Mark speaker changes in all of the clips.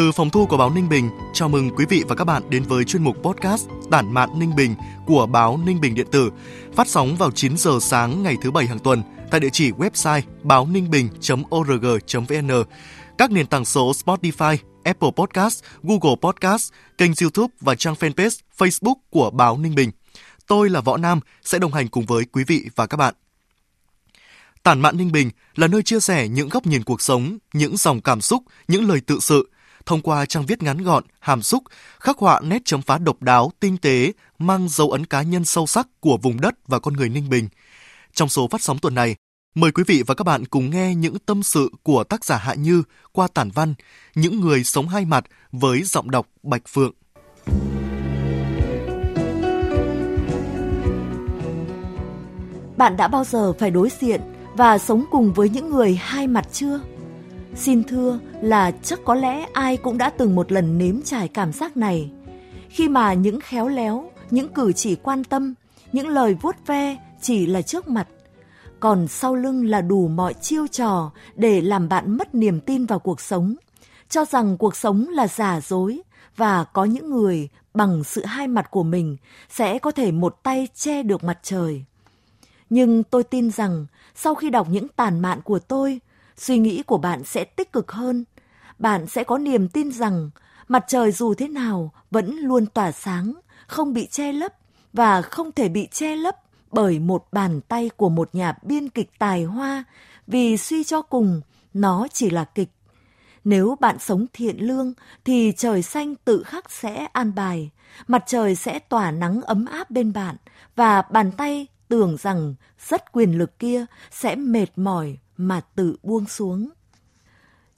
Speaker 1: Từ phòng thu của báo Ninh Bình, chào mừng quý vị và các bạn đến với chuyên mục podcast Tản mạn Ninh Bình của báo Ninh Bình điện tử, phát sóng vào 9 giờ sáng ngày thứ bảy hàng tuần tại địa chỉ website báo ninh bình.org.vn, các nền tảng số Spotify, Apple Podcast, Google Podcast, kênh YouTube và trang fanpage Facebook của báo Ninh Bình. Tôi là Võ Nam sẽ đồng hành cùng với quý vị và các bạn. Tản mạn Ninh Bình là nơi chia sẻ những góc nhìn cuộc sống, những dòng cảm xúc, những lời tự sự, thông qua trang viết ngắn gọn, hàm xúc, khắc họa nét chấm phá độc đáo, tinh tế, mang dấu ấn cá nhân sâu sắc của vùng đất và con người Ninh Bình. Trong số phát sóng tuần này, mời quý vị và các bạn cùng nghe những tâm sự của tác giả Hạ Như qua tản văn, những người sống hai mặt với giọng đọc Bạch Phượng.
Speaker 2: Bạn đã bao giờ phải đối diện và sống cùng với những người hai mặt chưa? Xin thưa là chắc có lẽ ai cũng đã từng một lần nếm trải cảm giác này. Khi mà những khéo léo, những cử chỉ quan tâm, những lời vuốt ve chỉ là trước mặt. Còn sau lưng là đủ mọi chiêu trò để làm bạn mất niềm tin vào cuộc sống. Cho rằng cuộc sống là giả dối và có những người bằng sự hai mặt của mình sẽ có thể một tay che được mặt trời. Nhưng tôi tin rằng sau khi đọc những tàn mạn của tôi, suy nghĩ của bạn sẽ tích cực hơn. Bạn sẽ có niềm tin rằng mặt trời dù thế nào vẫn luôn tỏa sáng, không bị che lấp và không thể bị che lấp bởi một bàn tay của một nhà biên kịch tài hoa vì suy cho cùng nó chỉ là kịch. Nếu bạn sống thiện lương thì trời xanh tự khắc sẽ an bài, mặt trời sẽ tỏa nắng ấm áp bên bạn và bàn tay tưởng rằng rất quyền lực kia sẽ mệt mỏi mà tự buông xuống.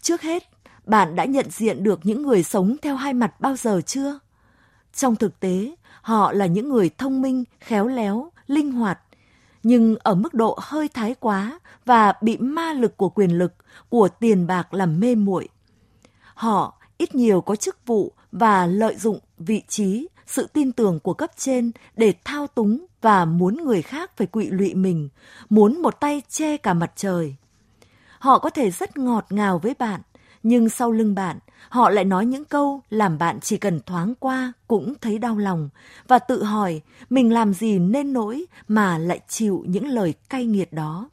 Speaker 2: Trước hết, bạn đã nhận diện được những người sống theo hai mặt bao giờ chưa? Trong thực tế, họ là những người thông minh, khéo léo, linh hoạt, nhưng ở mức độ hơi thái quá và bị ma lực của quyền lực, của tiền bạc làm mê muội. Họ ít nhiều có chức vụ và lợi dụng vị trí, sự tin tưởng của cấp trên để thao túng và muốn người khác phải quỵ lụy mình, muốn một tay che cả mặt trời. Họ có thể rất ngọt ngào với bạn, nhưng sau lưng bạn, họ lại nói những câu làm bạn chỉ cần thoáng qua cũng thấy đau lòng và tự hỏi mình làm gì nên nỗi mà lại chịu những lời cay nghiệt đó.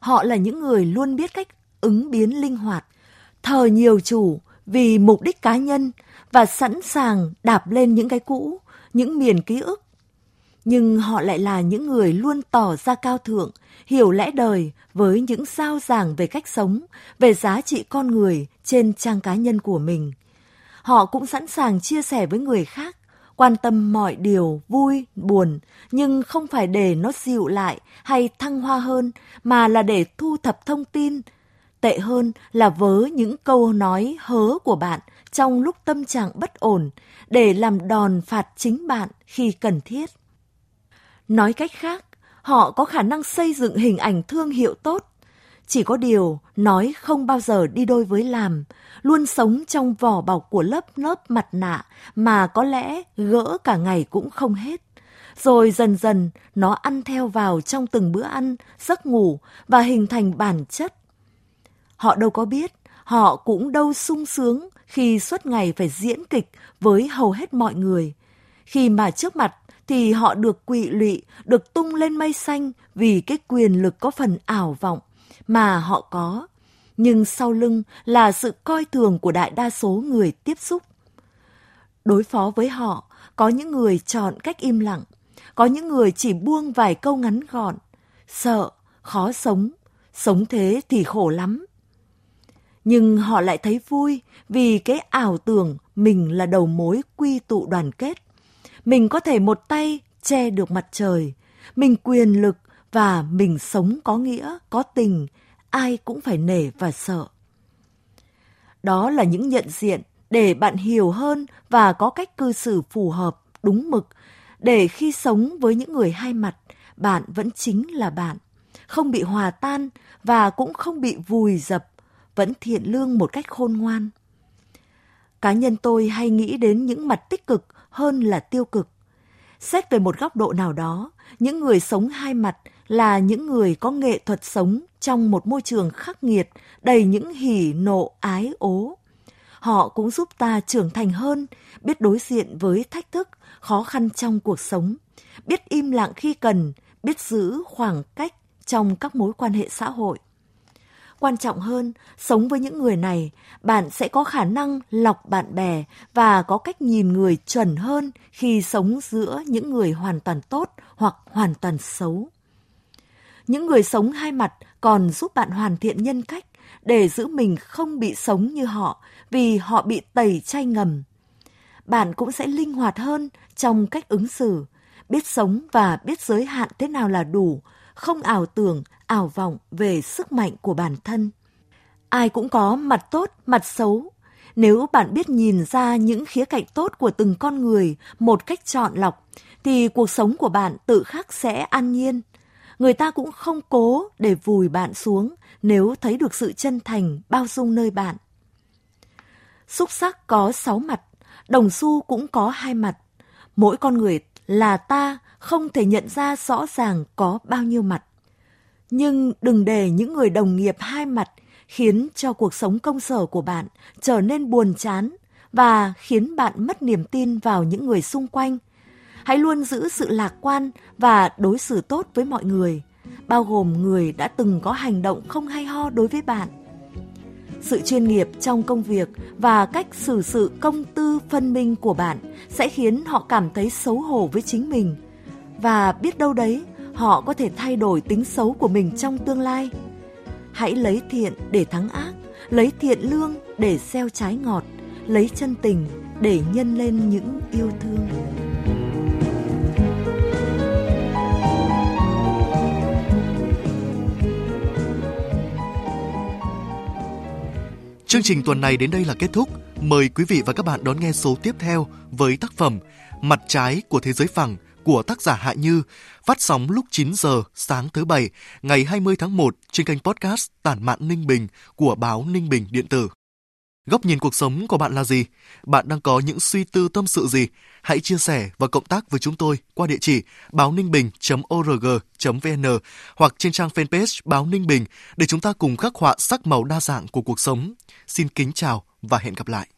Speaker 2: Họ là những người luôn biết cách ứng biến linh hoạt, thờ nhiều chủ vì mục đích cá nhân và sẵn sàng đạp lên những cái cũ, những miền ký ức nhưng họ lại là những người luôn tỏ ra cao thượng, hiểu lẽ đời với những giao giảng về cách sống, về giá trị con người trên trang cá nhân của mình. Họ cũng sẵn sàng chia sẻ với người khác, quan tâm mọi điều vui, buồn, nhưng không phải để nó dịu lại hay thăng hoa hơn, mà là để thu thập thông tin. Tệ hơn là vớ những câu nói hớ của bạn trong lúc tâm trạng bất ổn, để làm đòn phạt chính bạn khi cần thiết. Nói cách khác, họ có khả năng xây dựng hình ảnh thương hiệu tốt. Chỉ có điều nói không bao giờ đi đôi với làm, luôn sống trong vỏ bọc của lớp lớp mặt nạ mà có lẽ gỡ cả ngày cũng không hết. Rồi dần dần nó ăn theo vào trong từng bữa ăn, giấc ngủ và hình thành bản chất. Họ đâu có biết, họ cũng đâu sung sướng khi suốt ngày phải diễn kịch với hầu hết mọi người. Khi mà trước mặt thì họ được quỵ lụy, được tung lên mây xanh vì cái quyền lực có phần ảo vọng mà họ có. Nhưng sau lưng là sự coi thường của đại đa số người tiếp xúc. Đối phó với họ, có những người chọn cách im lặng, có những người chỉ buông vài câu ngắn gọn, sợ, khó sống, sống thế thì khổ lắm. Nhưng họ lại thấy vui vì cái ảo tưởng mình là đầu mối quy tụ đoàn kết mình có thể một tay che được mặt trời, mình quyền lực và mình sống có nghĩa, có tình, ai cũng phải nể và sợ. Đó là những nhận diện để bạn hiểu hơn và có cách cư xử phù hợp, đúng mực, để khi sống với những người hai mặt, bạn vẫn chính là bạn, không bị hòa tan và cũng không bị vùi dập, vẫn thiện lương một cách khôn ngoan. Cá nhân tôi hay nghĩ đến những mặt tích cực hơn là tiêu cực. Xét về một góc độ nào đó, những người sống hai mặt là những người có nghệ thuật sống trong một môi trường khắc nghiệt, đầy những hỉ nộ ái ố. Họ cũng giúp ta trưởng thành hơn, biết đối diện với thách thức, khó khăn trong cuộc sống, biết im lặng khi cần, biết giữ khoảng cách trong các mối quan hệ xã hội. Quan trọng hơn, sống với những người này, bạn sẽ có khả năng lọc bạn bè và có cách nhìn người chuẩn hơn khi sống giữa những người hoàn toàn tốt hoặc hoàn toàn xấu. Những người sống hai mặt còn giúp bạn hoàn thiện nhân cách để giữ mình không bị sống như họ vì họ bị tẩy chay ngầm. Bạn cũng sẽ linh hoạt hơn trong cách ứng xử, biết sống và biết giới hạn thế nào là đủ, không ảo tưởng, ảo vọng về sức mạnh của bản thân. Ai cũng có mặt tốt, mặt xấu. Nếu bạn biết nhìn ra những khía cạnh tốt của từng con người một cách chọn lọc, thì cuộc sống của bạn tự khắc sẽ an nhiên. Người ta cũng không cố để vùi bạn xuống nếu thấy được sự chân thành, bao dung nơi bạn. Xúc sắc có sáu mặt, đồng xu cũng có hai mặt. Mỗi con người là ta không thể nhận ra rõ ràng có bao nhiêu mặt. Nhưng đừng để những người đồng nghiệp hai mặt khiến cho cuộc sống công sở của bạn trở nên buồn chán và khiến bạn mất niềm tin vào những người xung quanh. Hãy luôn giữ sự lạc quan và đối xử tốt với mọi người, bao gồm người đã từng có hành động không hay ho đối với bạn. Sự chuyên nghiệp trong công việc và cách xử sự công tư phân minh của bạn sẽ khiến họ cảm thấy xấu hổ với chính mình và biết đâu đấy họ có thể thay đổi tính xấu của mình trong tương lai. Hãy lấy thiện để thắng ác, lấy thiện lương để gieo trái ngọt, lấy chân tình để nhân lên những yêu thương.
Speaker 1: Chương trình tuần này đến đây là kết thúc. Mời quý vị và các bạn đón nghe số tiếp theo với tác phẩm Mặt trái của thế giới phẳng của tác giả Hạ Như, phát sóng lúc 9 giờ sáng thứ Bảy, ngày 20 tháng 1 trên kênh podcast Tản mạn Ninh Bình của báo Ninh Bình Điện tử. Góc nhìn cuộc sống của bạn là gì? Bạn đang có những suy tư tâm sự gì? Hãy chia sẻ và cộng tác với chúng tôi qua địa chỉ báo ninh bình.org.vn hoặc trên trang fanpage báo Ninh Bình để chúng ta cùng khắc họa sắc màu đa dạng của cuộc sống. Xin kính chào và hẹn gặp lại.